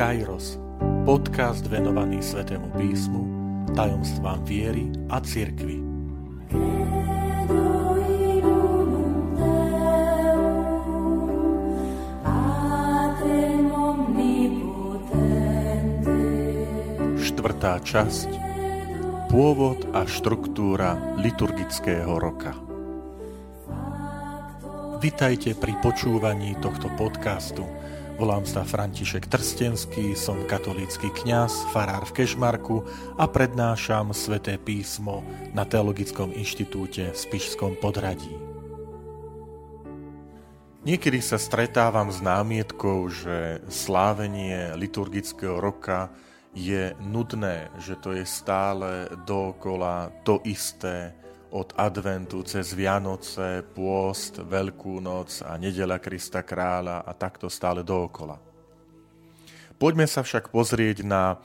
Kairos, podcast venovaný Svetému písmu, tajomstvám viery a cirkvi. Štvrtá časť Pôvod a štruktúra liturgického roka. Vitajte pri počúvaní tohto podcastu – Volám sa František Trstenský, som katolícky kňaz, farár v Kešmarku a prednášam sväté písmo na Teologickom inštitúte v Spišskom podradí. Niekedy sa stretávam s námietkou, že slávenie liturgického roka je nudné, že to je stále dokola to isté, od adventu cez Vianoce, pôst, Veľkú noc a nedela Krista kráľa a takto stále dookola. Poďme sa však pozrieť na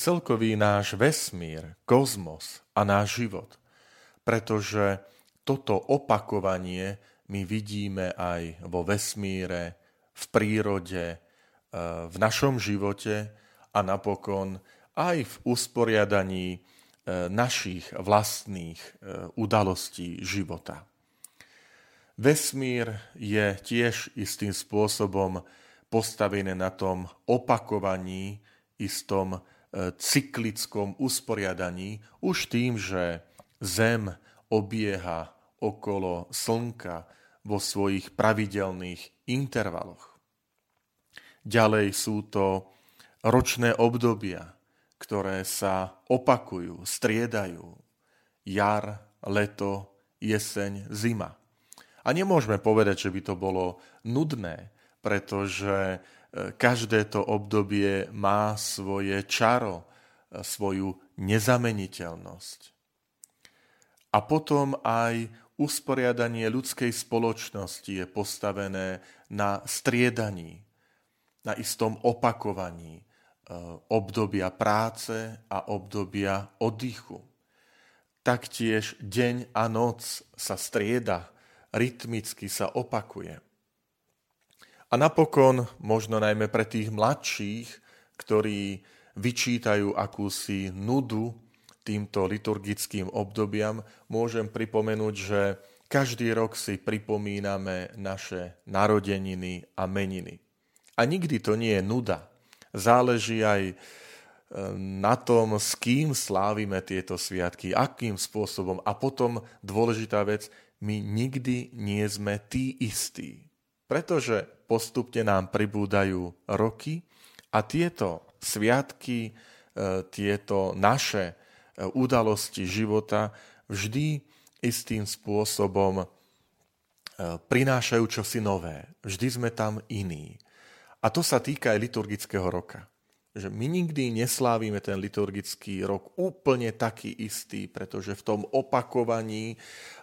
celkový náš vesmír, kozmos a náš život, pretože toto opakovanie my vidíme aj vo vesmíre, v prírode, e, v našom živote a napokon aj v usporiadaní našich vlastných e, udalostí života. Vesmír je tiež istým spôsobom postavený na tom opakovaní, istom e, cyklickom usporiadaní, už tým, že Zem obieha okolo Slnka vo svojich pravidelných intervaloch. Ďalej sú to ročné obdobia, ktoré sa opakujú, striedajú. Jar, leto, jeseň, zima. A nemôžeme povedať, že by to bolo nudné, pretože e, každé to obdobie má svoje čaro, e, svoju nezameniteľnosť. A potom aj usporiadanie ľudskej spoločnosti je postavené na striedaní, na istom opakovaní, obdobia práce a obdobia oddychu. Taktiež deň a noc sa strieda, rytmicky sa opakuje. A napokon, možno najmä pre tých mladších, ktorí vyčítajú akúsi nudu týmto liturgickým obdobiam, môžem pripomenúť, že každý rok si pripomíname naše narodeniny a meniny. A nikdy to nie je nuda záleží aj e, na tom, s kým slávime tieto sviatky, akým spôsobom. A potom dôležitá vec, my nikdy nie sme tí istí. Pretože postupne nám pribúdajú roky a tieto sviatky, e, tieto naše e, udalosti života vždy istým spôsobom prinášajú čosi nové. Vždy sme tam iní. A to sa týka aj liturgického roka. Že my nikdy neslávime ten liturgický rok úplne taký istý, pretože v tom opakovaní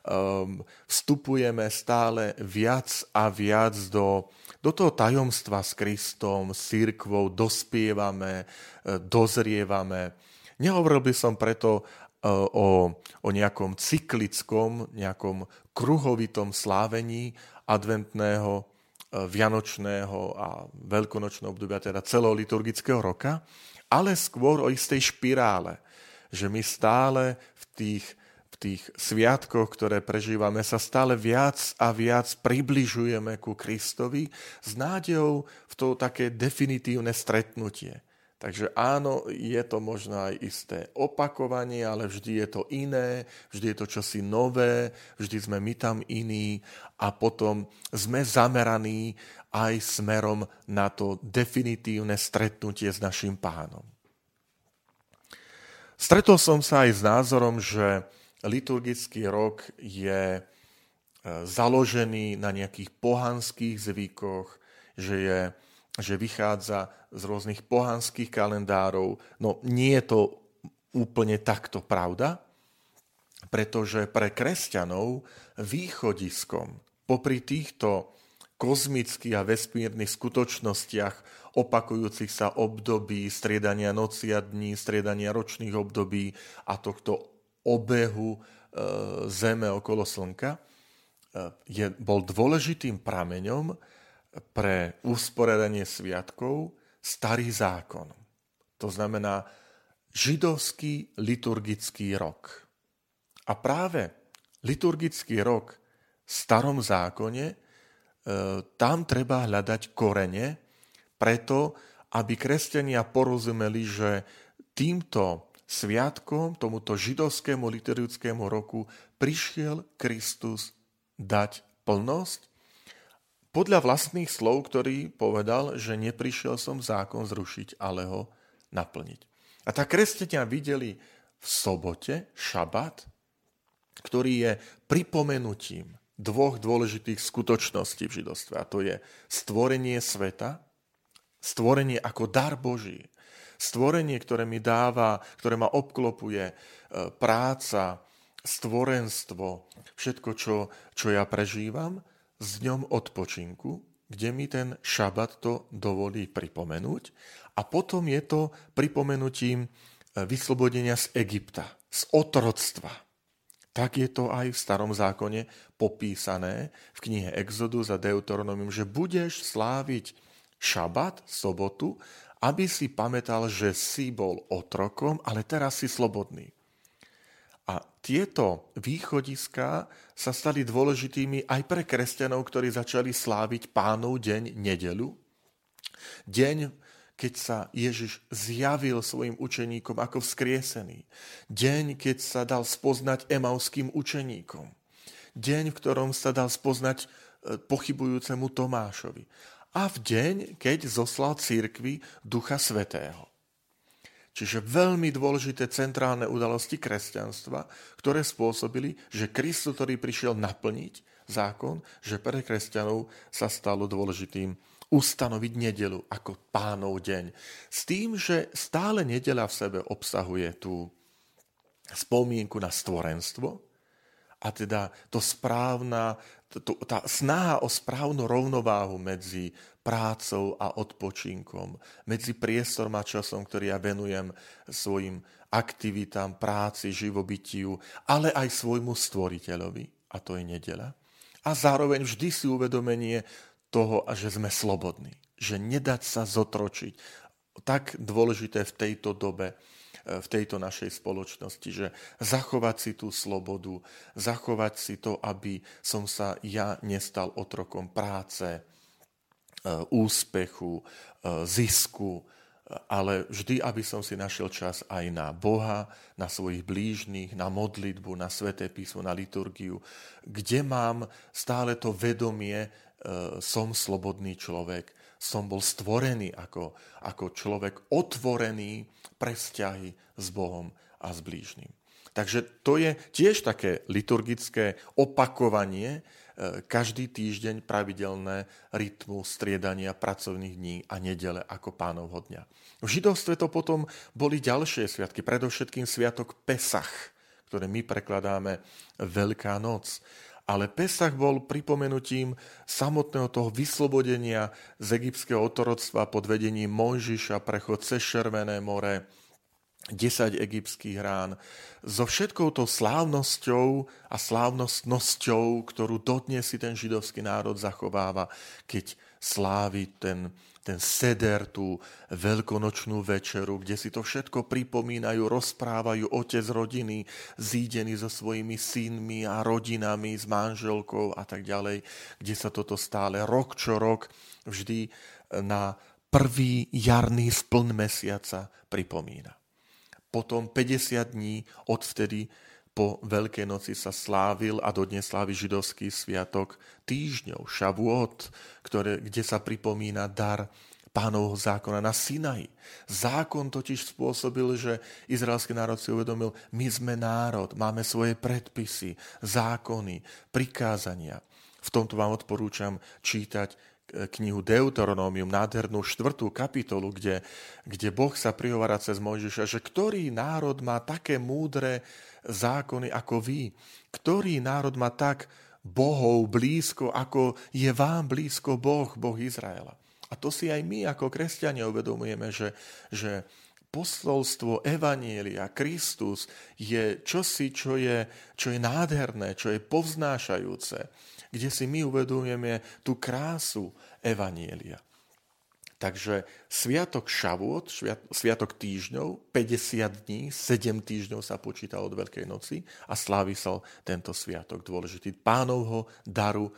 um, vstupujeme stále viac a viac do, do toho tajomstva s Kristom, s církvou, dospievame, e, dozrievame. Nehovoril by som preto e, o, o nejakom cyklickom, nejakom kruhovitom slávení adventného vianočného a veľkonočného obdobia, teda celého liturgického roka, ale skôr o istej špirále, že my stále v tých, v tých sviatkoch, ktoré prežívame, sa stále viac a viac približujeme ku Kristovi s nádejou v to také definitívne stretnutie. Takže áno, je to možno aj isté opakovanie, ale vždy je to iné, vždy je to čosi nové, vždy sme my tam iní a potom sme zameraní aj smerom na to definitívne stretnutie s našim pánom. Stretol som sa aj s názorom, že liturgický rok je e, založený na nejakých pohanských zvykoch, že je že vychádza z rôznych pohanských kalendárov. No nie je to úplne takto pravda, pretože pre kresťanov východiskom popri týchto kozmických a vesmírnych skutočnostiach opakujúcich sa období, striedania noci a dní, striedania ročných období a tohto obehu e, Zeme okolo Slnka, e, je, bol dôležitým prameňom pre usporiadanie sviatkov starý zákon. To znamená židovský liturgický rok. A práve liturgický rok v starom zákone, e, tam treba hľadať korene, preto aby kresťania porozumeli, že týmto sviatkom, tomuto židovskému liturgickému roku prišiel Kristus dať plnosť. Podľa vlastných slov, ktorý povedal, že neprišiel som zákon zrušiť, ale ho naplniť. A tak kresťania videli v sobote, šabat, ktorý je pripomenutím dvoch dôležitých skutočností v židovstve. A to je stvorenie sveta, stvorenie ako dar Boží Stvorenie, ktoré mi dáva, ktoré ma obklopuje, e, práca, stvorenstvo, všetko, čo, čo ja prežívam, s ňom odpočinku, kde mi ten šabat to dovolí pripomenúť. A potom je to pripomenutím e, vyslobodenia z Egypta, z otroctva. Tak je to aj v starom zákone popísané v knihe Exodus a Deuteronomium, že budeš sláviť šabat, sobotu, aby si pamätal, že si bol otrokom, ale teraz si slobodný. A tieto východiská sa stali dôležitými aj pre kresťanov, ktorí začali sláviť pánov deň nedelu. Deň, keď sa Ježiš zjavil svojim učeníkom ako vzkriesený. Deň, keď sa dal spoznať emauským učeníkom. Deň, v ktorom sa dal spoznať e, pochybujúcemu Tomášovi a v deň, keď zoslal církvi Ducha Svetého. Čiže veľmi dôležité centrálne udalosti kresťanstva, ktoré spôsobili, že Kristus, ktorý prišiel naplniť zákon, že pre kresťanov sa stalo dôležitým ustanoviť nedelu ako pánov deň. S tým, že stále nedela v sebe obsahuje tú spomienku na stvorenstvo a teda to správna, tá snaha o správnu rovnováhu medzi prácou a odpočinkom, medzi priestorom a časom, ktorý ja venujem svojim aktivitám, práci, živobytiu, ale aj svojmu stvoriteľovi, a to je nedela. A zároveň vždy si uvedomenie toho, že sme slobodní, že nedať sa zotročiť. Tak dôležité v tejto dobe, v tejto našej spoločnosti, že zachovať si tú slobodu, zachovať si to, aby som sa ja nestal otrokom práce, e, úspechu, e, zisku, ale vždy, aby som si našiel čas aj na Boha, na svojich blížnych, na modlitbu, na sveté písmo, na liturgiu, kde mám stále to vedomie, e, som slobodný človek, som bol stvorený ako, ako človek otvorený pre vzťahy s Bohom a s blížnym. Takže to je tiež také liturgické opakovanie, e, každý týždeň pravidelné rytmu striedania pracovných dní a nedele ako pánovho dňa. V židovstve to potom boli ďalšie sviatky, predovšetkým sviatok Pesach, ktoré my prekladáme Veľká noc. Ale Pesach bol pripomenutím samotného toho vyslobodenia z egyptského otoroctva pod vedením Mojžiša, prechod cez Červené more, 10 egyptských rán, so všetkou tou slávnosťou a slávnostnosťou, ktorú dodnes si ten židovský národ zachováva, keď slávi ten, ten seder, tú veľkonočnú večeru, kde si to všetko pripomínajú, rozprávajú otec rodiny, zídení so svojimi synmi a rodinami, s manželkou a tak ďalej, kde sa toto stále rok čo rok vždy na prvý jarný spln mesiaca pripomína. Potom 50 dní odvtedy po Veľkej noci sa slávil a dodnes slávi židovský sviatok týždňov, šavuot, ktoré, kde sa pripomína dar pánovho zákona na Sinaji. Zákon totiž spôsobil, že izraelský národ si uvedomil, my sme národ, máme svoje predpisy, zákony, prikázania. V tomto vám odporúčam čítať knihu Deuteronómium, nádhernú štvrtú kapitolu, kde, kde Boh sa prihovára cez Mojžiša, že ktorý národ má také múdre zákony ako vy, ktorý národ má tak bohov blízko, ako je vám blízko Boh, Boh Izraela. A to si aj my ako kresťania uvedomujeme, že, že posolstvo Evanielia, Kristus je čosi, čo je, čo je nádherné, čo je povznášajúce kde si my uvedomujeme tú krásu Evanielia. Takže Sviatok Šavôd, Sviatok týždňov, 50 dní, 7 týždňov sa počíta od Veľkej noci a slávi sa tento sviatok dôležitý pánovho daru e,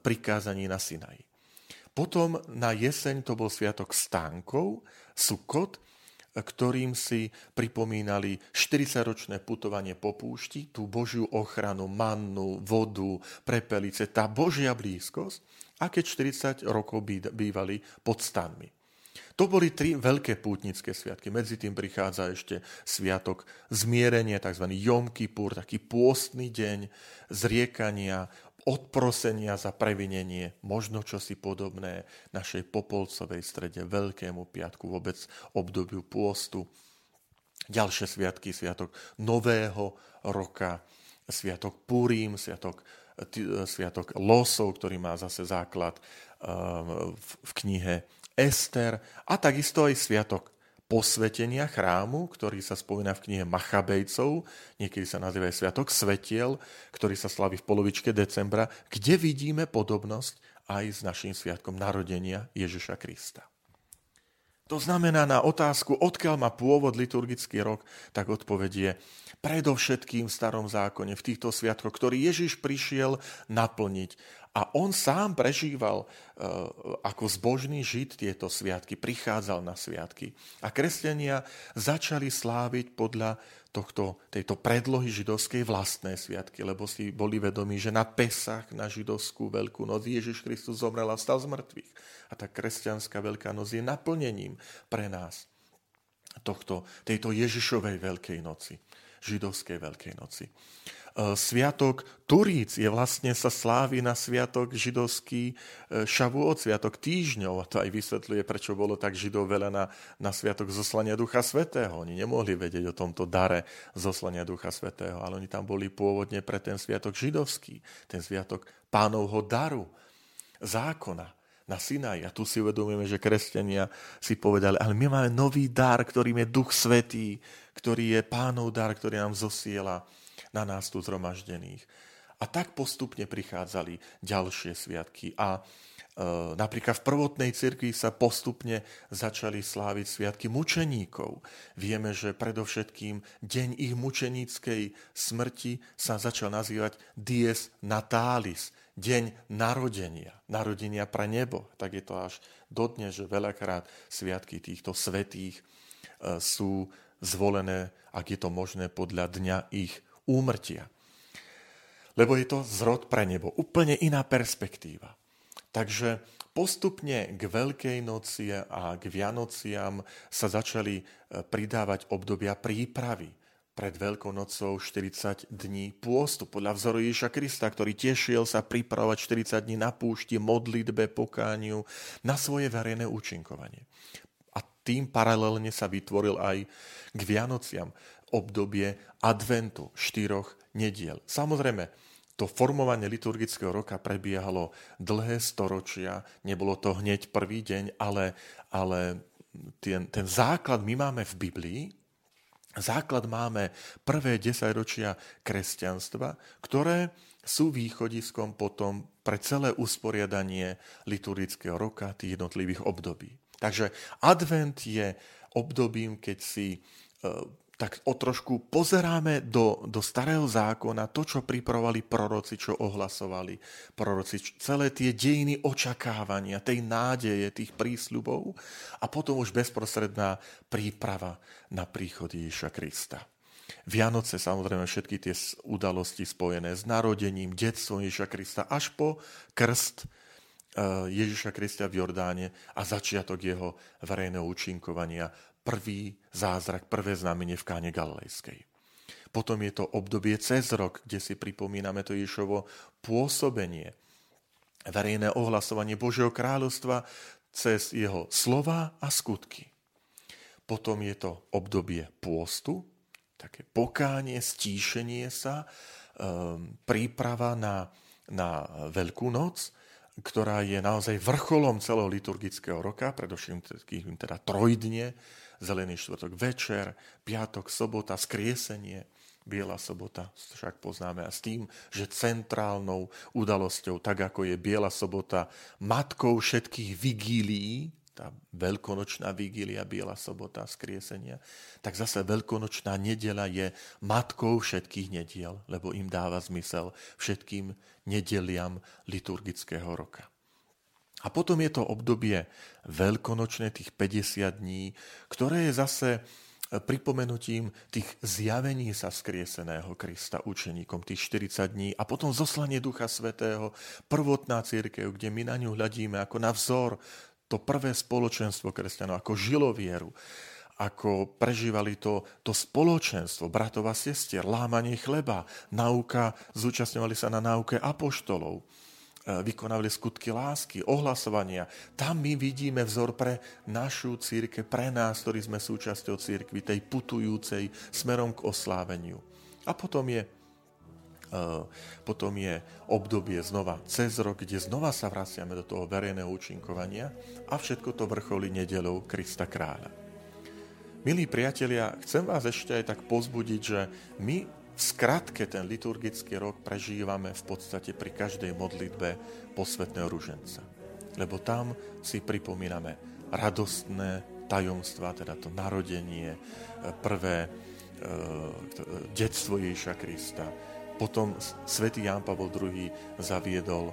prikázaní na Sinaji. Potom na jeseň to bol Sviatok stánkov, Sukot, ktorým si pripomínali 40-ročné putovanie po púšti, tú Božiu ochranu, mannu, vodu, prepelice, tá Božia blízkosť, a keď 40 rokov bývali pod stanmi. To boli tri veľké pútnické sviatky. Medzi tým prichádza ešte sviatok zmierenie, tzv. Jom Kippur, taký pôstny deň zriekania, odprosenia za previnenie, možno čosi podobné našej popolcovej strede, Veľkému piatku, vôbec obdobiu pôstu. Ďalšie sviatky, sviatok Nového roka, sviatok Purim, sviatok, sviatok Losov, ktorý má zase základ ehm, v knihe Ester a takisto aj sviatok posvetenia chrámu, ktorý sa spomína v knihe Machabejcov, niekedy sa nazýva aj Sviatok Svetiel, ktorý sa slaví v polovičke decembra, kde vidíme podobnosť aj s našim sviatkom narodenia Ježiša Krista. To znamená na otázku, odkiaľ má pôvod liturgický rok, tak odpovedie predovšetkým v starom zákone, v týchto sviatkoch, ktorý Ježiš prišiel naplniť a on sám prežíval e, ako zbožný žid tieto sviatky, prichádzal na sviatky. A kresťania začali sláviť podľa tohto, tejto predlohy židovskej vlastné sviatky, lebo si boli vedomí, že na Pesach, na židovskú veľkú noc, Ježiš Kristus zomrel a stal z mŕtvych. A tá kresťanská veľká noc je naplnením pre nás tohto, tejto Ježišovej veľkej noci, židovskej veľkej noci. E, sviatok Turíc je vlastne sa slávi na sviatok židovský e, Šavuot, sviatok týždňov. A to aj vysvetľuje, prečo bolo tak židov veľa na, na sviatok zoslania Ducha Svetého. Oni nemohli vedieť o tomto dare zoslania Ducha Svetého, ale oni tam boli pôvodne pre ten sviatok židovský, ten sviatok pánovho daru, zákona na Sinaj. A tu si uvedomujeme, že kresťania si povedali, ale my máme nový dar, ktorým je Duch Svetý, ktorý je pánov dar, ktorý nám zosiela na nás tu zhromaždených. A tak postupne prichádzali ďalšie sviatky a e, napríklad v prvotnej cirkvi sa postupne začali sláviť sviatky mučeníkov. Vieme, že predovšetkým deň ich mučeníckej smrti sa začal nazývať Dies Natalis, deň narodenia, narodenia pre nebo. Tak je to až dodnes, že veľakrát sviatky týchto svetých e, sú zvolené, ak je to možné, podľa dňa ich úmrtia. Lebo je to zrod pre nebo. Úplne iná perspektíva. Takže postupne k Veľkej noci a k Vianociam sa začali e, pridávať obdobia prípravy. Pred Veľkou nocou 40 dní pôstu podľa vzoru Ježiša Krista, ktorý tešiel sa pripravovať 40 dní na púšti, modlitbe, pokániu, na svoje verejné účinkovanie. A tým paralelne sa vytvoril aj k Vianociam obdobie adventu štyroch nediel. Samozrejme, to formovanie liturgického roka prebiehalo dlhé storočia, nebolo to hneď prvý deň, ale, ale ten, ten základ my máme v Biblii, základ máme prvé desaťročia kresťanstva, ktoré sú východiskom potom pre celé usporiadanie liturgického roka, tých jednotlivých období. Takže advent je obdobím, keď si e, tak o trošku pozeráme do, do starého zákona, to, čo pripravovali proroci, čo ohlasovali proroci, celé tie dejiny očakávania, tej nádeje, tých prísľubov a potom už bezprostredná príprava na príchod Ježiša Krista. Vianoce, samozrejme, všetky tie udalosti spojené s narodením, detstvom Ježiša Krista, až po krst eh, Ježiša Krista v Jordáne a začiatok jeho verejného účinkovania prvý zázrak, prvé znamenie v káne Galilejskej. Potom je to obdobie cez rok, kde si pripomíname to Ježovo pôsobenie, verejné ohlasovanie Božieho kráľovstva cez jeho slova a skutky. Potom je to obdobie pôstu, také pokánie, stíšenie sa, um, príprava na, na Veľkú noc, ktorá je naozaj vrcholom celého liturgického roka, predovšetkým teda trojdne, Zelený štvrtok večer, piatok, sobota, skriesenie, Biela sobota však poznáme a s tým, že centrálnou udalosťou, tak ako je Biela sobota matkou všetkých vigílií, tá veľkonočná vigília, biela sobota, skriesenia, tak zase veľkonočná nedela je matkou všetkých nediel, lebo im dáva zmysel všetkým nedeliam liturgického roka. A potom je to obdobie veľkonočné, tých 50 dní, ktoré je zase pripomenutím tých zjavení sa skrieseného Krista učeníkom, tých 40 dní. A potom zoslanie Ducha Svetého, prvotná církev, kde my na ňu hľadíme ako na vzor, to prvé spoločenstvo kresťanov, ako žilo vieru, ako prežívali to, to spoločenstvo bratov a sestier, lámanie chleba, nauka, zúčastňovali sa na náuke apoštolov vykonávali skutky lásky, ohlasovania. Tam my vidíme vzor pre našu círke, pre nás, ktorí sme súčasťou církvy, tej putujúcej smerom k osláveniu. A potom je, uh, potom je obdobie znova cez rok, kde znova sa vraciame do toho verejného účinkovania a všetko to vrcholí nedelou Krista kráľa. Milí priatelia, chcem vás ešte aj tak pozbudiť, že my v skratke ten liturgický rok prežívame v podstate pri každej modlitbe posvetného ruženca. Lebo tam si pripomíname radostné tajomstva, teda to narodenie, e, prvé e, detstvo Ježiša Krista. Potom svätý Ján Pavol II zaviedol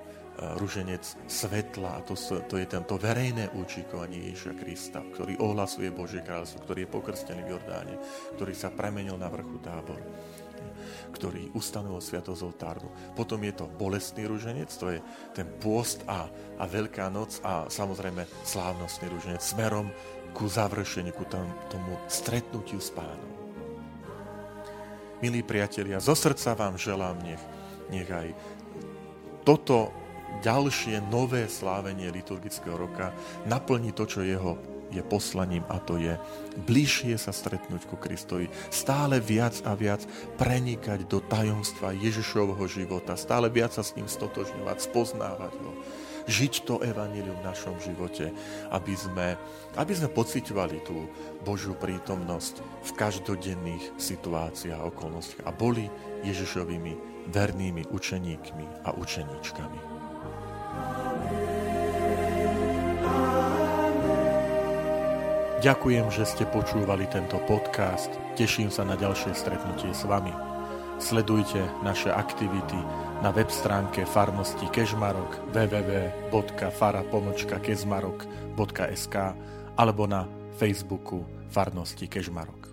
ruženec svetla, a to, to je tento verejné účikovanie Ježiša Krista, ktorý ohlasuje Božie kráľstvo, ktorý je pokrstený v Jordáne, ktorý sa premenil na vrchu tábor ktorý ustanovil sviatosť oltárnu. Potom je to bolestný ruženec, to je ten pôst a, a Veľká noc a samozrejme slávnostný ruženec smerom ku završeniu, ku tam, tomu stretnutiu s pánom. Milí priatelia, zo srdca vám želám, nech, nech aj toto ďalšie nové slávenie liturgického roka naplní to, čo jeho je poslaním a to je bližšie sa stretnúť ku Kristovi, stále viac a viac prenikať do tajomstva Ježišovho života, stále viac sa s ním stotožňovať, spoznávať ho, žiť to evanílium v našom živote, aby sme, aby sme pocitovali tú Božiu prítomnosť v každodenných situáciách a okolnostiach a boli Ježišovými vernými učeníkmi a učeníčkami. Ďakujem, že ste počúvali tento podcast. Teším sa na ďalšie stretnutie s vami. Sledujte naše aktivity na web stránke farnosti Kežmarok www.fara.kezmarok.sk alebo na Facebooku farnosti Kežmarok.